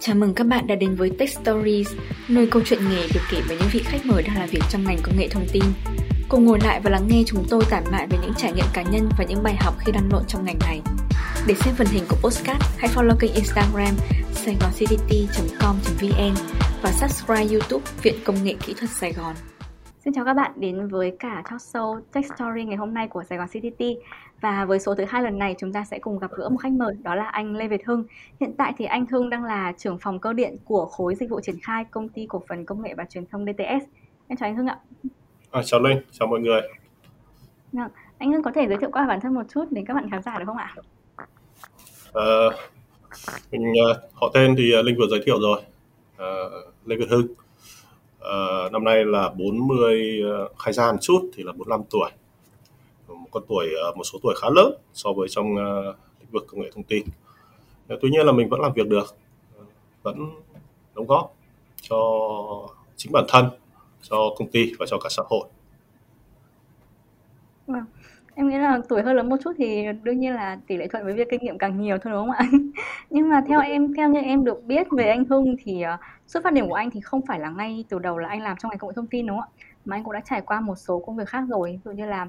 Chào mừng các bạn đã đến với Tech Stories, nơi câu chuyện nghề được kể bởi những vị khách mời đang làm việc trong ngành công nghệ thông tin. Cùng ngồi lại và lắng nghe chúng tôi tản mạn về những trải nghiệm cá nhân và những bài học khi đăng lộn trong ngành này. Để xem phần hình của postcard, hãy follow kênh Instagram saigonCDT.com.vn và subscribe YouTube Viện Công nghệ Kỹ thuật Sài Gòn. Xin chào các bạn đến với cả talk show Tech Story ngày hôm nay của Sài Gòn CTT và với số thứ hai lần này chúng ta sẽ cùng gặp gỡ một khách mời đó là anh Lê Việt Hưng. Hiện tại thì anh Hưng đang là trưởng phòng cơ điện của khối dịch vụ triển khai công ty cổ phần công nghệ và truyền thông DTS. Em chào anh Hưng ạ. À, chào Linh, chào mọi người. Được. Anh Hưng có thể giới thiệu qua bản thân một chút đến các bạn khán giả được không ạ? À, mình uh, họ tên thì Linh vừa giới thiệu rồi. À, Lê Việt Hưng. À, năm nay là 40 uh, khai ra một chút thì là 45 tuổi một con tuổi ờ, một số tuổi khá lớn so với trong ờ, lĩnh vực công nghệ thông tin. Ờ, tuy nhiên là mình vẫn làm việc được, vẫn đóng góp cho chính bản thân, cho công ty và cho cả xã hội. Vâng. em nghĩ là tuổi hơi lớn một chút thì đương nhiên là tỷ lệ thuận với việc kinh nghiệm càng nhiều thôi, đúng không ạ? Nhưng mà theo em, theo như em được biết về anh Hưng thì xuất phát điểm của anh thì không phải là ngay từ đầu là anh làm trong ngành công nghệ thông tin, đúng không ạ? Mà anh cũng đã trải qua một số công việc khác rồi, ví dụ như là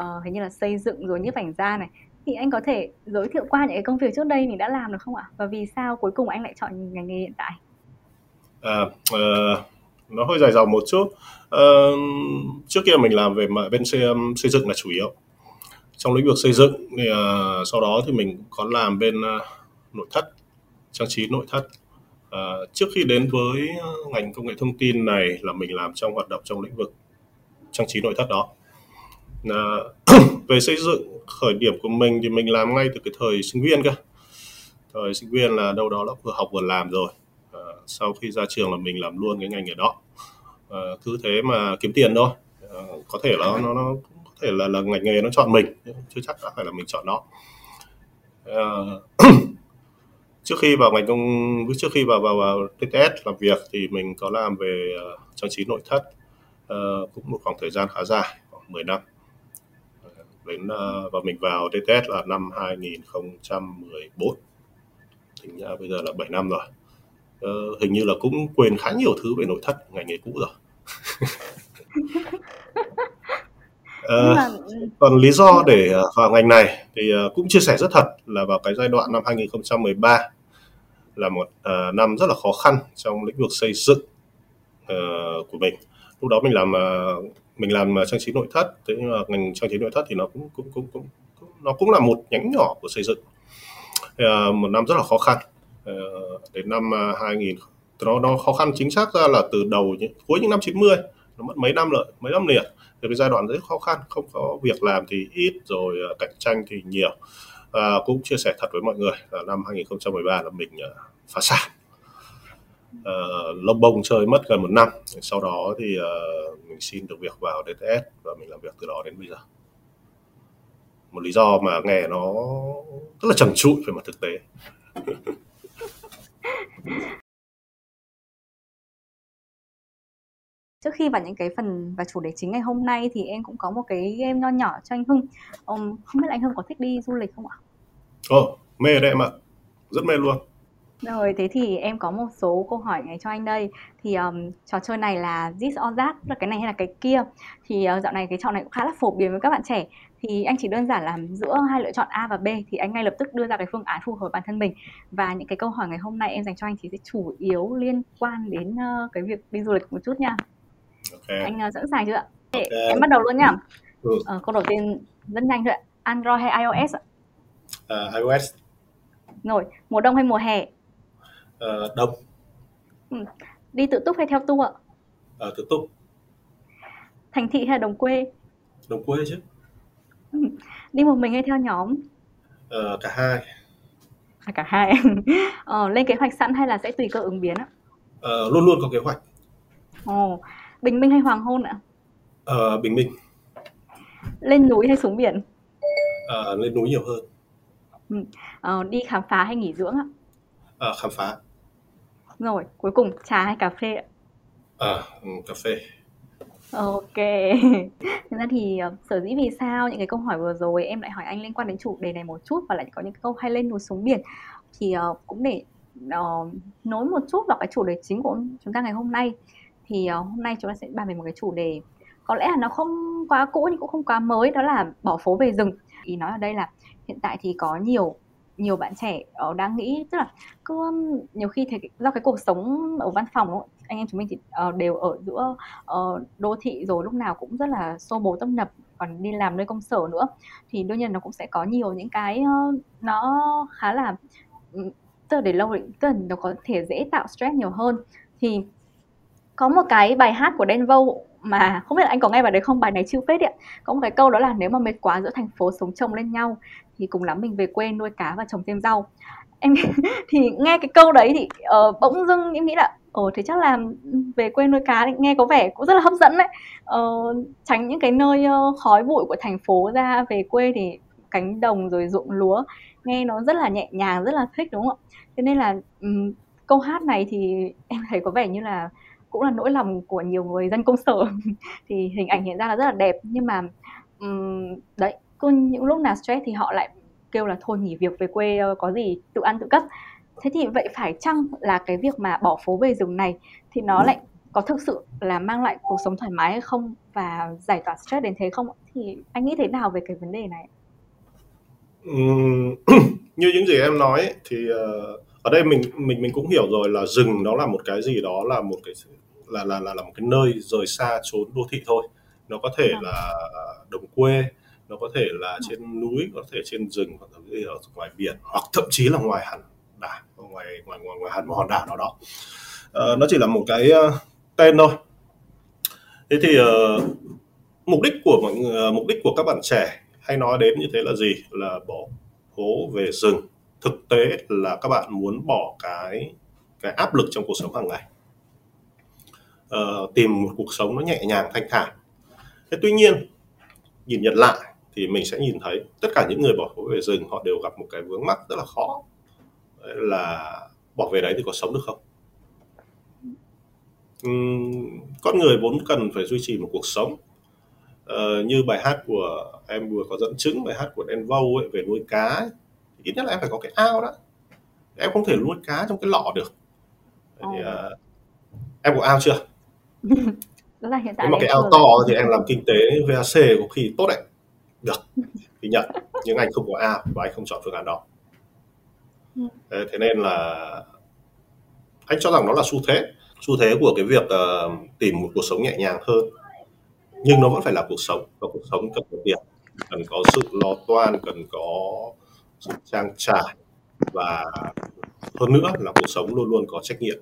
uh, hình như là xây dựng rồi nhiếp ảnh gia này. Thì anh có thể giới thiệu qua những cái công việc trước đây mình đã làm được không ạ? Và vì sao cuối cùng anh lại chọn ngành nghề hiện tại? À, uh, nó hơi dài dòng một chút. Uh, trước kia mình làm về bên xây, um, xây dựng là chủ yếu. Trong lĩnh vực xây dựng thì uh, sau đó thì mình có làm bên uh, nội thất trang trí nội thất. Uh, trước khi đến với ngành công nghệ thông tin này là mình làm trong hoạt động trong lĩnh vực trang trí nội thất đó là về xây dựng khởi điểm của mình thì mình làm ngay từ cái thời sinh viên cơ. Thời sinh viên là đâu đó là vừa học vừa làm rồi. À, sau khi ra trường là mình làm luôn cái ngành ở đó. À, cứ thế mà kiếm tiền thôi. À, có thể là nó nó có thể là là ngành nghề nó chọn mình chứ chắc đã phải là mình chọn nó. À, trước khi vào ngành công trước khi vào vào, vào TTS làm việc thì mình có làm về uh, trang trí nội thất. Uh, cũng một khoảng thời gian khá dài khoảng 10 năm đến ờ, và mình vào TTS là năm 2014 tính ra bây giờ là 7 năm rồi. Ờ, hình như là cũng quên khá nhiều thứ về nội thất ngành nghề cũ rồi. Ờ, mà... còn lý do để ờ, vào ngành này thì cũng chia sẻ rất thật là vào cái giai đoạn năm 2013 là một uh, năm rất là khó khăn trong lĩnh vực xây dựng uh, của mình. Lúc đó mình làm uh, mình làm ờ, trang trí nội thất thế nhưng mà ngành trang trí nội thất thì nó cũng cũng cũng cũng, cũng nó cũng là một nhánh nhỏ của xây dựng. Uh, một năm rất là khó khăn. Uh, đến năm 2000 nó nó khó khăn chính xác ra là từ đầu cuối những năm 90 nó mất mấy năm lợi mấy năm liền. Thì cái giai đoạn rất khó khăn không có việc làm thì ít rồi cạnh tranh thì nhiều. À, cũng chia sẻ thật với mọi người là năm 2013 là mình uh, phá sản uh, lông bông chơi mất gần một năm. Sau đó thì uh, mình xin được việc vào DTS và mình làm việc từ đó đến bây giờ. Một lý do mà nghe nó rất là trần trụi về mặt thực tế. Trước khi vào những cái phần và chủ đề chính ngày hôm nay thì em cũng có một cái game nho nhỏ cho anh Hưng. Um, không biết là anh Hưng có thích đi du lịch không ạ? Ồ, oh, mê đấy em ạ. Rất mê luôn rồi, thế thì em có một số câu hỏi này cho anh đây. Thì um, trò chơi này là This or That, là cái này hay là cái kia. Thì uh, dạo này cái trò này cũng khá là phổ biến với các bạn trẻ. Thì anh chỉ đơn giản làm giữa hai lựa chọn A và B thì anh ngay lập tức đưa ra cái phương án phù hợp bản thân mình. Và những cái câu hỏi ngày hôm nay em dành cho anh thì sẽ chủ yếu liên quan đến uh, cái việc đi du lịch một chút nha. Okay. Anh uh, sẵn sàng chưa ạ? Okay. Em bắt đầu luôn nha. Ừ. Uh, câu đầu tiên rất nhanh thôi ạ. Android hay iOS ạ? Uh, iOS. Rồi, mùa đông hay mùa hè? Uh, đông. Ừ. đi tự túc hay theo tour ạ? Uh, tự túc. Thành thị hay đồng quê? Đồng quê chứ. Ừ. đi một mình hay theo nhóm? Uh, cả hai. À, cả hai. Ờ, lên kế hoạch sẵn hay là sẽ tùy cơ ứng biến ạ? Uh, luôn luôn có kế hoạch. Ồ, bình minh hay hoàng hôn ạ? Uh, bình minh. Lên núi hay xuống biển? Uh, lên núi nhiều hơn. Ừ. uh, đi khám phá hay nghỉ dưỡng ạ? À, khám phá rồi cuối cùng trà hay cà phê ạ? À, cà phê. Ok, thế ra thì uh, sở dĩ vì sao những cái câu hỏi vừa rồi em lại hỏi anh liên quan đến chủ đề này một chút và lại có những câu hay lên núi xuống biển thì uh, cũng để uh, nối một chút vào cái chủ đề chính của chúng ta ngày hôm nay. Thì uh, hôm nay chúng ta sẽ bàn về một cái chủ đề có lẽ là nó không quá cũ nhưng cũng không quá mới đó là bỏ phố về rừng. Ý nói ở đây là hiện tại thì có nhiều nhiều bạn trẻ uh, đang nghĩ tức là cứ um, nhiều khi thì do cái cuộc sống ở văn phòng đúng anh em chúng mình thì uh, đều ở giữa uh, đô thị rồi lúc nào cũng rất là xô bồ tấp nập còn đi làm nơi công sở nữa. Thì đương nhiên nó cũng sẽ có nhiều những cái uh, nó khá là tức là để lâu tức là nó có thể dễ tạo stress nhiều hơn. Thì có một cái bài hát của Đen mà không biết là anh có nghe bài đấy không? Bài này chưa phết ạ. Có một cái câu đó là nếu mà mệt quá giữa thành phố sống chồng lên nhau thì cùng lắm mình về quê nuôi cá và trồng thêm rau. Em thì nghe cái câu đấy thì uh, bỗng dưng em nghĩ là ồ thế chắc là về quê nuôi cá thì nghe có vẻ cũng rất là hấp dẫn đấy. Uh, tránh những cái nơi uh, khói bụi của thành phố ra về quê thì cánh đồng rồi ruộng lúa nghe nó rất là nhẹ nhàng rất là thích đúng không ạ? Thế nên là um, câu hát này thì em thấy có vẻ như là cũng là nỗi lòng của nhiều người dân công sở. Thì hình ảnh hiện ra là rất là đẹp nhưng mà um, đấy cứ những lúc nào stress thì họ lại kêu là thôi nghỉ việc về quê uh, có gì tự ăn tự cấp thế thì vậy phải chăng là cái việc mà bỏ phố về rừng này thì nó lại có thực sự là mang lại cuộc sống thoải mái hay không và giải tỏa stress đến thế không? Thì anh nghĩ thế nào về cái vấn đề này? Như những gì em nói thì uh, ở đây mình mình mình cũng hiểu rồi là rừng nó là một cái gì đó là một cái là là là là một cái nơi rời xa trốn đô thị thôi. Nó có thể vâng. là đồng quê nó có thể là vâng. trên núi có thể trên rừng hoặc là ở ngoài biển hoặc thậm chí là ngoài hẳn đảo ngoài ngoài ngoài, ngoài hẳn một hòn đảo nào đó. Uh, nó chỉ là một cái uh, tên thôi. Thế thì uh, mục đích của mọi người, mục đích của các bạn trẻ hay nói đến như thế là gì? Là bỏ phố về rừng. Thực tế là các bạn muốn bỏ cái cái áp lực trong cuộc sống hàng ngày. Uh, tìm một cuộc sống nó nhẹ nhàng thanh thản. Thế tuy nhiên nhìn nhận lại thì mình sẽ nhìn thấy tất cả những người bỏ phố về rừng họ đều gặp một cái vướng mắc rất là khó. Đấy là bỏ về đấy thì có sống được không? Uhm, con người vốn cần phải duy trì một cuộc sống. Uh, như bài hát của em vừa có dẫn chứng bài hát của Đen Vâu ấy về nuôi cá ấy. ít nhất là em phải có cái ao đó. Em không thể nuôi cá trong cái lọ được. Thì, uh, em có ao chưa? Đó là hiện tại nếu mà cái ao to thì em làm kinh tế VAC có khi tốt đấy được. Thì nhận. Nhưng anh không có a và anh không chọn phương án đó. Thế, thế nên là anh cho rằng nó là xu thế. Xu thế của cái việc uh, tìm một cuộc sống nhẹ nhàng hơn. Nhưng nó vẫn phải là cuộc sống và cuộc sống cần có tiền cần có sự lo toan cần có sự trang trải và hơn nữa là cuộc sống luôn luôn có trách nhiệm.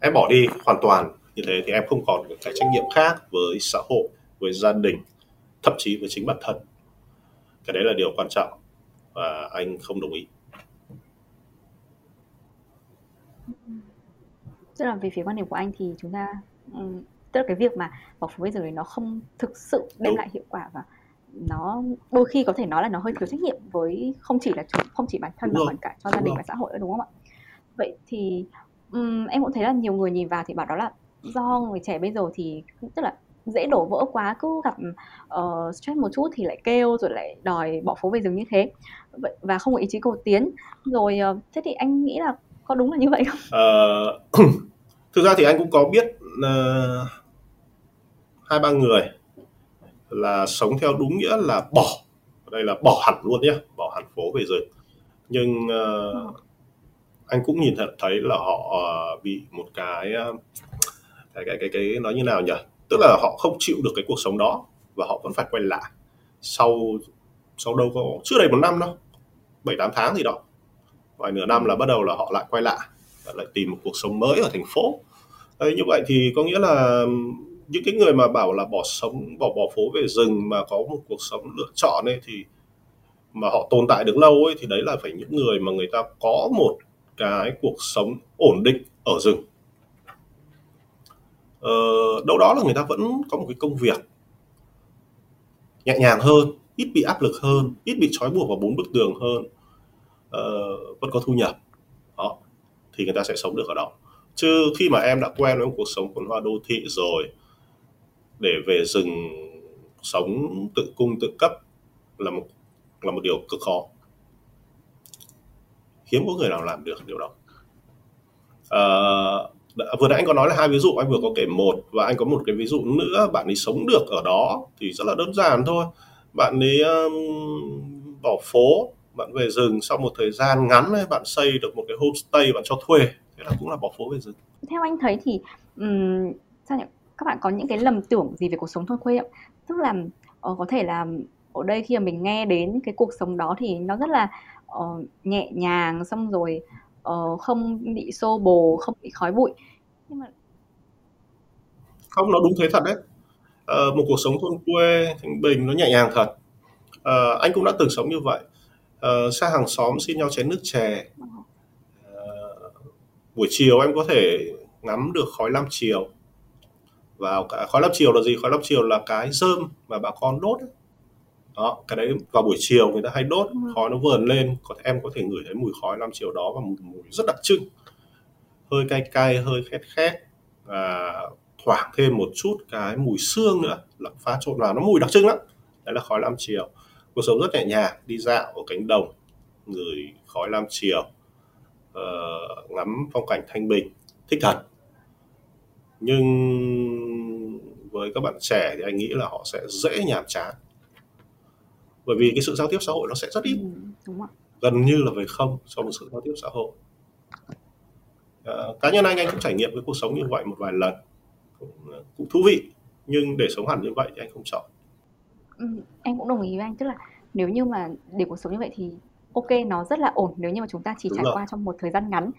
Em bỏ đi hoàn toàn như thế thì em không còn cái trách nhiệm khác với xã hội với gia đình thậm chí với chính bản thân. Cái đấy là điều quan trọng và anh không đồng ý. Tức là về phía quan điểm của anh thì chúng ta tức là cái việc mà bỏ phố bây giờ nó không thực sự đem Đúng. lại hiệu quả và nó đôi khi có thể nói là nó hơi thiếu trách nhiệm với không chỉ là không chỉ bản thân mà còn cả cho gia đình và xã hội nữa đúng không ạ? Vậy thì um, em cũng thấy là nhiều người nhìn vào thì bảo đó là do người trẻ bây giờ thì tức là dễ đổ vỡ quá cứ gặp uh, stress một chút thì lại kêu rồi lại đòi bỏ phố về rừng như thế. Vậy và không có ý chí cầu tiến. Rồi uh, thế thì anh nghĩ là có đúng là như vậy không? Uh, thực ra thì anh cũng có biết uh, hai ba người là sống theo đúng nghĩa là bỏ. Đây là bỏ hẳn luôn nhé bỏ hẳn phố về rừng. Nhưng uh, anh cũng nhìn thật thấy là họ uh, bị một cái, uh, cái cái cái cái nói như nào nhỉ tức là họ không chịu được cái cuộc sống đó và họ vẫn phải quay lại. Sau sau đâu có chưa đầy một năm đâu bảy tám tháng gì đó. Vài nửa năm là bắt đầu là họ lại quay lại và lại tìm một cuộc sống mới ở thành phố. Đấy, như vậy thì có nghĩa là những cái người mà bảo là bỏ sống bỏ bỏ phố về rừng mà có một cuộc sống lựa chọn ấy thì mà họ tồn tại được lâu ấy thì đấy là phải những người mà người ta có một cái cuộc sống ổn định ở rừng ờ, đâu đó là người ta vẫn có một cái công việc nhẹ nhàng hơn ít bị áp lực hơn ít bị trói buộc vào bốn bức tường hơn ờ, vẫn có thu nhập. Đó thì người ta sẽ sống được ở đó. Chứ khi mà em đã quen với cuộc sống phồn hoa đô thị rồi để về rừng sống tự cung tự cấp là một là một điều cực khó. Hiếm có người nào làm được điều đó. À, vừa nãy anh có nói là hai ví dụ anh vừa có kể một và anh có một cái ví dụ nữa bạn ấy sống được ở đó thì rất là đơn giản thôi. Bạn ấy um, bỏ phố bạn về rừng sau một thời gian ngắn ấy, bạn xây được một cái homestay bạn cho thuê thế là cũng là bỏ phố về rừng. Theo anh thấy thì um, sao nhỉ? Các bạn có những cái lầm tưởng gì về cuộc sống thôn quê ạ? Tức là uh, có thể là ở đây khi mà mình nghe đến cái cuộc sống đó thì nó rất là uh, nhẹ nhàng xong rồi uh, không bị xô bồ không bị khói bụi. Nhưng mà không nó đúng thế thật đấy. Uh, một cuộc sống thôn quê thanh bình nó nhẹ nhàng thật. Uh, anh cũng đã từng sống như vậy. Uh, xa hàng xóm xin nhau chén nước chè. Uh, buổi chiều em có thể ngắm được khói lam chiều. Vào cả khói lam chiều là gì? Khói lam chiều là cái rơm mà bà con đốt ấy. Đó cái đấy vào buổi chiều người ta hay đốt khói nó vờn lên có em có thể ngửi thấy mùi khói lam chiều đó và mùi, mùi rất đặc trưng. Hơi cay cay hơi khét khét và thoảng thêm một chút cái mùi xương nữa là pha trộn vào nó mùi đặc trưng lắm. Đấy là khói lam chiều. Cuộc sống rất nhẹ nhàng đi dạo ở cánh đồng ngửi khói lam chiều uh, ngắm phong cảnh thanh bình thích thật. Nhưng với các bạn trẻ thì anh nghĩ là họ sẽ dễ nhàm chán bởi vì cái sự giao tiếp xã hội nó sẽ rất ít. Ừ, đúng gần như là về không trong một sự giao tiếp xã hội. À, cá nhân anh anh cũng trải nghiệm cái cuộc sống như vậy một vài lần. Cũng, cũng thú vị. Nhưng để sống hẳn như vậy thì anh không chọn. Ừ, em cũng đồng ý với anh. Tức là nếu như mà để cuộc sống như vậy thì ok nó rất là ổn nếu như mà chúng ta chỉ Đúng trải rồi. qua trong một thời gian ngắn.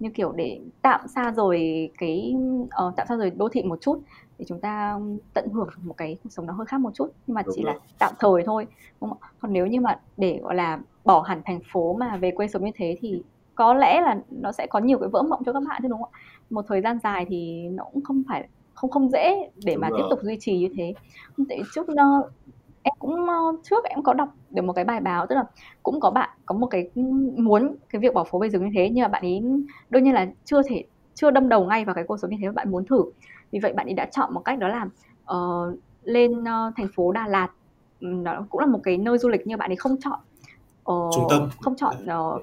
Như kiểu để tạm xa rồi cái uh, tạm xa rồi đô thị một chút để chúng ta tận hưởng một cái cuộc sống nó hơi khác một chút nhưng mà Đúng chỉ rồi. là tạm thời thôi đúng không? còn nếu như mà để gọi là bỏ hẳn thành phố mà về quê sống như thế thì có lẽ là nó sẽ có nhiều cái vỡ mộng cho các bạn chứ đúng không ạ một thời gian dài thì nó cũng không phải không không dễ để đúng mà rồi. tiếp tục duy trì như thế tại trước nó em cũng trước em có đọc được một cái bài báo tức là cũng có bạn có một cái muốn cái việc bỏ phố về rừng như thế nhưng mà bạn ấy đương nhiên là chưa thể chưa đâm đầu ngay vào cái cuộc sống như thế mà bạn muốn thử vì vậy bạn ấy đã chọn một cách đó là uh, lên uh, thành phố Đà Lạt. Nó cũng là một cái nơi du lịch nhưng bạn ấy không chọn uh, trung tâm. không chọn uh,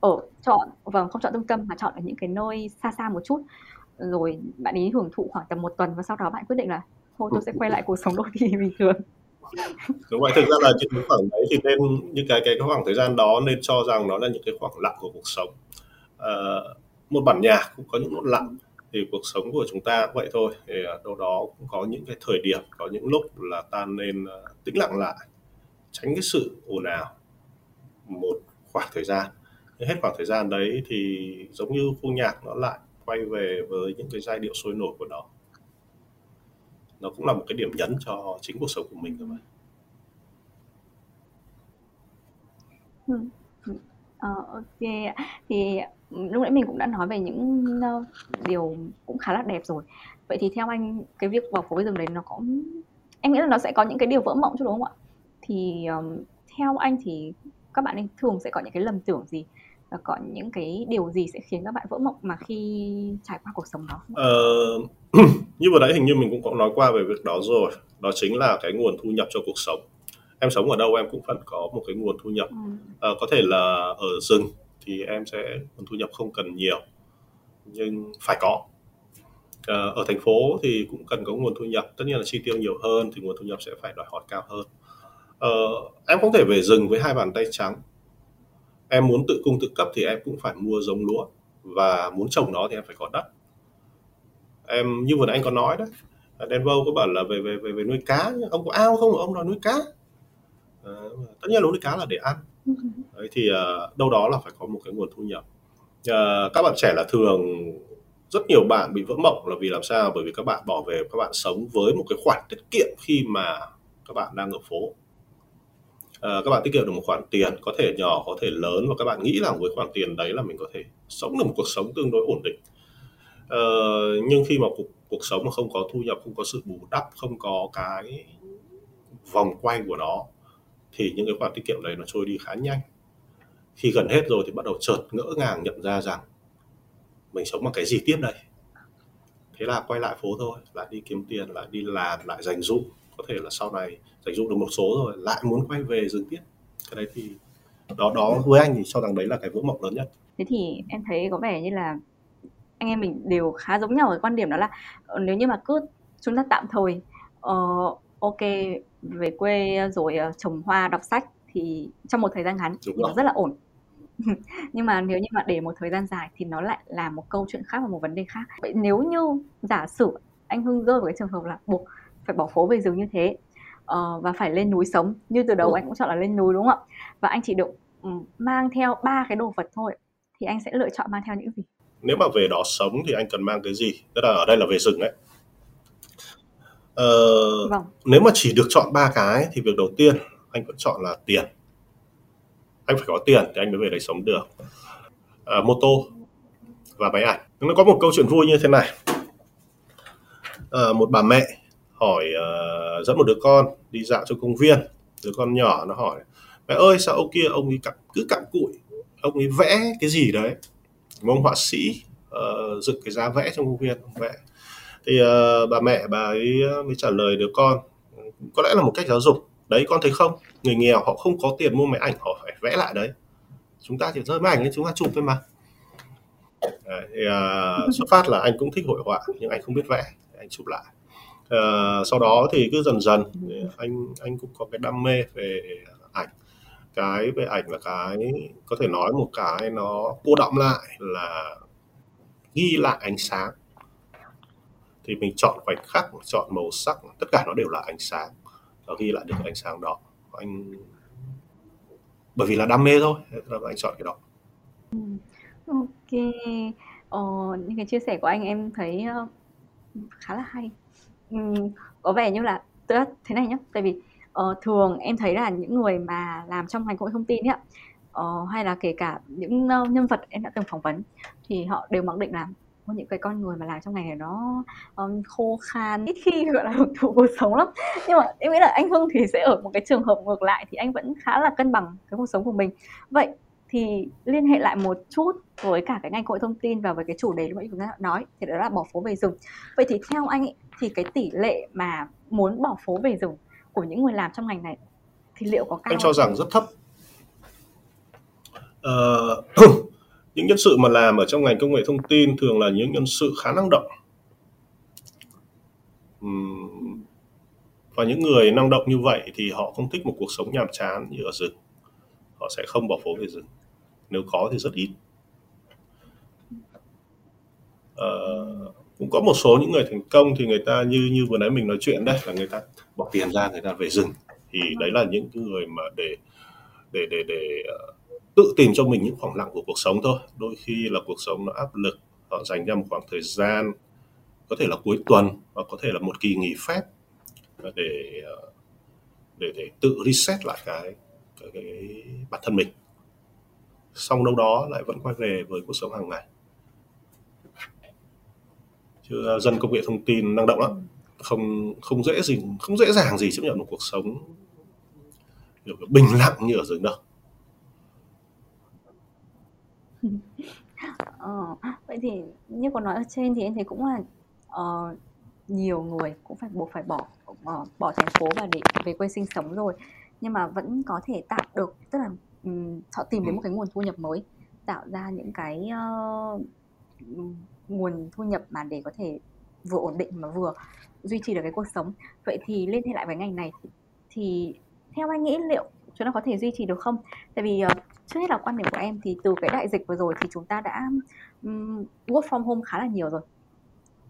ở chọn vâng không chọn trung tâm mà chọn ở những cái nơi xa xa một chút. Rồi bạn ấy hưởng thụ khoảng tầm một tuần và sau đó bạn quyết định là thôi tôi sẽ quay lại cuộc sống đô thị bình thường. Đúng vậy thực ra là những khoảng đấy thì nên những cái cái khoảng thời gian đó nên cho rằng nó là những cái khoảng lặng của cuộc sống. À, một bản nhạc cũng có những nốt lặng thì cuộc sống của chúng ta cũng vậy thôi. Thì à, đâu đó cũng có những cái thời điểm có những lúc là ta nên à, tĩnh lặng lại tránh cái sự ồn ào một khoảng thời gian. Hết khoảng thời gian đấy thì giống như khu nhạc nó lại quay về với những cái giai điệu sôi nổi của nó. Nó cũng là một cái điểm nhấn cho chính cuộc sống của mình thôi mà. Ừ. ừ. Ờ, ok thì lúc nãy mình cũng đã nói về những uh, điều cũng khá là đẹp rồi. Vậy thì theo anh cái việc vào phố với rừng đấy nó có em nghĩ là nó sẽ có những cái điều vỡ mộng chứ đúng không ạ? Thì um, theo anh thì các bạn ấy thường sẽ có những cái lầm tưởng gì? Và có những cái điều gì sẽ khiến các bạn vỡ mộng mà khi trải qua cuộc sống đó? Ờ, như vừa nãy hình như mình cũng có nói qua về việc đó rồi. Đó chính là cái nguồn thu nhập cho cuộc sống. Em sống ở đâu em cũng vẫn có một cái nguồn thu nhập. Ừ. à, có thể là ở rừng thì em sẽ nguồn thu nhập không cần nhiều nhưng phải có. Ờ, ở thành phố thì cũng cần có nguồn thu nhập tất nhiên là chi tiêu nhiều hơn thì nguồn thu nhập sẽ phải đòi hỏi cao hơn. Ờ, em không thể về rừng với hai bàn tay trắng. Em muốn tự cung tự cấp thì em cũng phải mua giống lúa và muốn trồng nó thì em phải có đất. Em như vừa nãy anh có nói đấy Denver có bảo là về về về về nuôi cá ông có ao không? Ông nói nuôi cá. À, tất nhiên là nuôi cá là để ăn đấy, thì uh, đâu đó là phải có một cái nguồn thu nhập. Uh, các bạn trẻ là thường rất nhiều bạn bị vỡ mộng là vì làm sao? Bởi vì các bạn bỏ về các bạn sống với một cái khoản tiết kiệm khi mà các bạn đang ở phố. Uh, các bạn tiết kiệm được một khoản tiền có thể nhỏ có thể lớn và các bạn nghĩ rằng với khoản tiền đấy là mình có thể sống được một cuộc sống tương đối ổn định. Uh, nhưng khi mà cuộc, cuộc sống mà không có thu nhập không có sự bù đắp không có cái vòng quay của nó thì những cái khoản tiết kiệm đấy nó trôi đi khá nhanh. Khi gần hết rồi thì bắt đầu chợt ngỡ ngàng nhận ra rằng mình sống bằng cái gì tiếp đây? Thế là quay lại phố thôi lại đi kiếm tiền lại đi làm lại dành dụ. Có thể là sau này dành dụ được một số rồi lại muốn quay về dừng tiếp. Cái đấy thì đó đó với anh thì cho rằng đấy là cái vỡ mộng lớn nhất. Thế thì em thấy có vẻ như là anh em mình đều khá giống nhau ở quan điểm đó là ờ, nếu như mà cứ chúng ta tạm thời uh, ok về quê rồi uh, trồng hoa đọc sách thì trong một thời gian ngắn thì nó rất là ổn. Nhưng mà nếu như mà để một thời gian dài thì nó lại là một câu chuyện khác và một vấn đề khác. Vậy nếu như giả sử anh hưng rơi vào cái trường hợp là buộc phải bỏ phố về rừng như thế uh, và phải lên núi sống như từ đầu ừ. anh cũng chọn là lên núi đúng không ạ? Và anh chỉ được um, mang theo ba cái đồ vật thôi thì anh sẽ lựa chọn mang theo những gì? Nếu mà về đó sống thì anh cần mang cái gì? Tức là ở đây là về rừng đấy ờ, vâng. nếu mà chỉ được chọn ba cái thì việc đầu tiên anh vẫn chọn là tiền. Anh phải có tiền thì anh mới về đây sống được. À, mô tô và máy ảnh. Nó có một câu chuyện vui như thế này. À, một bà mẹ hỏi uh, dẫn một đứa con đi dạo trong công viên. Đứa con nhỏ nó hỏi mẹ ơi sao ông kia ông ấy cặm, cứ cặm cụi? Ông ấy vẽ cái gì đấy? Một ông họa sĩ uh, dựng cái giá vẽ trong công viên ông vẽ thì uh, bà mẹ bà ấy mới trả lời đứa con có lẽ là một cách giáo dục. Đấy con thấy không? Người nghèo họ không có tiền mua máy ảnh họ phải vẽ lại đấy. Chúng ta chỉ rơi máy ảnh chúng ta chụp thôi mà. Đấy, thì, uh, xuất phát là anh cũng thích hội họa nhưng anh không biết vẽ anh chụp lại. Uh, sau đó thì cứ dần dần anh anh cũng có cái đam mê về ảnh. Cái về ảnh là cái có thể nói một cái nó cô động lại là ghi lại ánh sáng thì mình chọn khoảnh khắc chọn màu sắc tất cả nó đều là ánh sáng. Và ghi lại được ánh sáng đó. Anh bởi vì là đam mê thôi là anh chọn cái đó. Ừ, ok. Ờ, những cái chia sẻ của anh em thấy ờ, khá là hay. Uhm, có vẻ như là tức thế này nhá. Tại vì uh, thường em thấy là những người mà làm trong ngành công nghệ thông tin ấy, uh, hay là kể cả những uh, nhân vật em đã từng phỏng vấn thì họ đều mặc định là có những cái con người mà làm trong ngành này nó um, khô khan ít khi gọi là hưởng thụ cuộc sống lắm. Nhưng mà em nghĩ là anh Hưng thì sẽ ở một cái trường hợp ngược lại thì anh vẫn khá là cân bằng cái cuộc sống của mình. Vậy thì liên hệ lại một chút với cả cái ngành nghệ thông tin và với cái chủ đề lúc nãy chúng ta nói thì đó là bỏ phố về rừng. Vậy thì theo anh ấy, thì cái tỷ lệ mà muốn bỏ phố về rừng của những người làm trong ngành này thì liệu có cao anh cho rằng rất thấp. Uh, những nhân sự mà làm ở trong ngành công nghệ thông tin thường là những nhân sự khá năng động. Và những người năng động như vậy thì họ không thích một cuộc sống nhàm chán như ở rừng. Họ sẽ không bỏ phố về rừng. Nếu có thì rất ít. À, cũng có một số những người thành công thì người ta như như vừa nãy mình nói chuyện đấy là người ta bỏ tiền ra người ta về rừng. Thì đấy là những người mà để để để để uh, tự tìm cho mình những khoảng lặng của cuộc sống thôi. Đôi khi là cuộc sống nó áp lực họ dành ra một khoảng thời gian có thể là cuối tuần hoặc có thể là một kỳ nghỉ phép à, để à, để để tự reset lại cái cái, cái bản thân mình. Xong đâu đó lại vẫn quay về với cuộc sống hàng ngày. Chứ à, dân công nghệ thông tin năng động lắm. Không không dễ gì không dễ dàng gì chấp nhận một cuộc sống kiểu bình lặng như ở rừng đâu Ờ, vậy thì như có nói ở trên thì em thấy cũng là ờ, nhiều người cũng phải buộc phải bỏ ờ, bỏ thành phố và để về quê sinh sống rồi. Nhưng mà vẫn có thể tạo được tức là um, họ tìm đến một cái nguồn thu nhập mới tạo ra những cái uh, nguồn thu nhập mà để có thể vừa ổn định mà vừa duy trì được cái cuộc sống. Vậy thì liên hệ lại với ngành này thì, thì theo anh nghĩ liệu chúng ta có thể duy trì được không? Tại vì uh, trước hết là quan điểm của em thì từ cái đại dịch vừa rồi thì chúng ta đã um, work from home khá là nhiều rồi.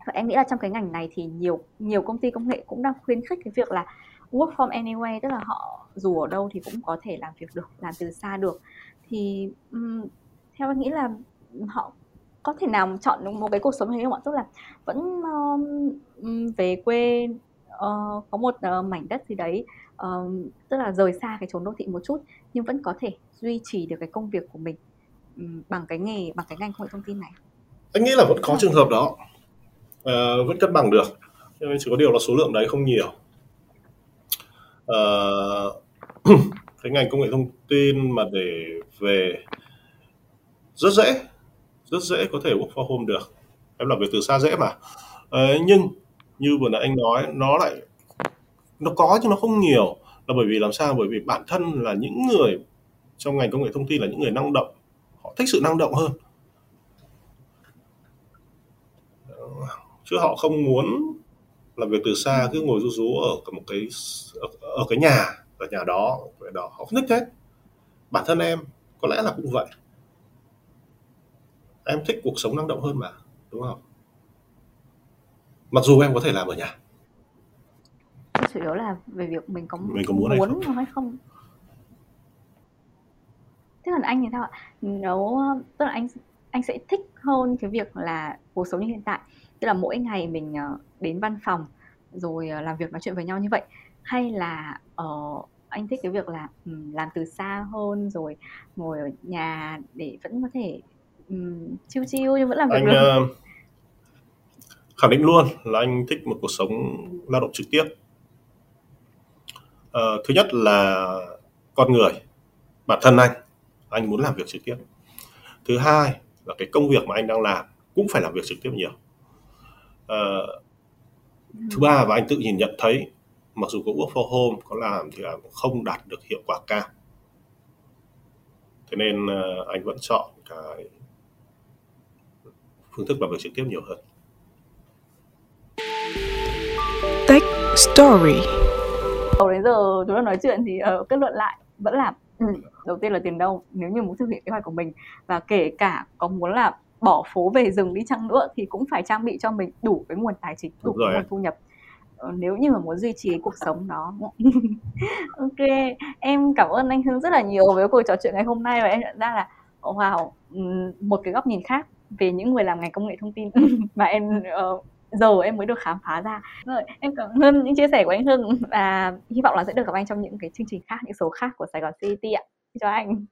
Và em nghĩ là trong cái ngành này thì nhiều nhiều công ty công nghệ cũng đang khuyến khích cái việc là work from anywhere tức là họ dù ở đâu thì cũng có thể làm việc được làm từ xa được. Thì um, theo em nghĩ là họ có thể nào chọn một cái cuộc sống như thế không ạ? Tức là vẫn um, về quê uh, có một uh, mảnh đất gì đấy uh, tức là rời xa cái chốn đô thị một chút nhưng vẫn có thể duy trì được cái công việc của mình um, bằng cái nghề bằng cái ngành công nghệ thông tin này. Anh nghĩ là vẫn có trường hợp đó. Uh, vẫn cân bằng được. Nhưng chỉ có điều là số lượng đấy không nhiều. Uh, cái ngành công nghệ thông tin mà để về rất dễ rất dễ có thể work from home được. Em làm việc từ xa dễ mà. Uh, nhưng như vừa nãy anh nói nó lại nó có nhưng nó không nhiều là bởi vì làm sao? Bởi vì bản thân là những người trong ngành công nghệ thông tin là những người năng động họ thích sự năng động hơn. Chứ họ không muốn làm việc từ xa cứ ngồi rú rú ở một cái ở, ở cái nhà ở nhà đó ở đó. Họ không thích thế. Bản thân em có lẽ là cũng vậy. Em thích cuộc sống năng động hơn mà đúng không? Mặc dù em có thể làm ở nhà chủ yếu là về việc mình có mình có muốn, muốn hay không, hay không? Thế còn anh thì sao ạ? Nếu tức là anh anh sẽ thích hơn cái việc là cuộc sống như hiện tại. Tức là mỗi ngày mình ờ, đến văn phòng rồi ờ, làm việc nói chuyện với nhau như vậy. Hay là uh, anh thích cái việc là um, làm từ xa hơn rồi ngồi ở nhà để vẫn có thể um, chiêu chiêu nhưng vẫn làm việc anh được. Uh, khẳng định luôn là anh thích một cuộc sống lao động trực tiếp uh, thứ nhất là con người bản thân anh anh muốn làm việc trực tiếp. Thứ hai là cái công việc mà anh đang làm cũng phải làm việc trực tiếp nhiều. Uh, thứ ba và anh tự nhìn nhận thấy mặc dù có work for home có làm thì là không đạt được hiệu quả cao. Thế nên uh, anh vẫn chọn cái phương thức làm việc trực tiếp nhiều hơn. Tech Story. Đầu đến giờ chúng ta nói chuyện thì uh, kết luận lại vẫn là ừ, đầu tiên là tiền đâu nếu như muốn thực hiện kế hoạch của mình và kể cả có muốn là bỏ phố về rừng đi chăng nữa thì cũng phải trang bị cho mình đủ cái nguồn tài chính đủ cái nguồn thu nhập. Ờ, nếu như mà muốn duy trì cuộc sống đó ok em cảm ơn anh Hưng rất là nhiều với cuộc trò chuyện ngày hôm nay và em nhận ra là wow một cái góc nhìn khác về những người làm ngành công nghệ thông tin mà em uh, giờ em mới được khám phá ra. Rồi, em cảm ơn những chia sẻ của anh Hưng và hy vọng là sẽ được gặp anh trong những cái chương trình khác, những số khác của Sài Gòn City ạ. Cho anh.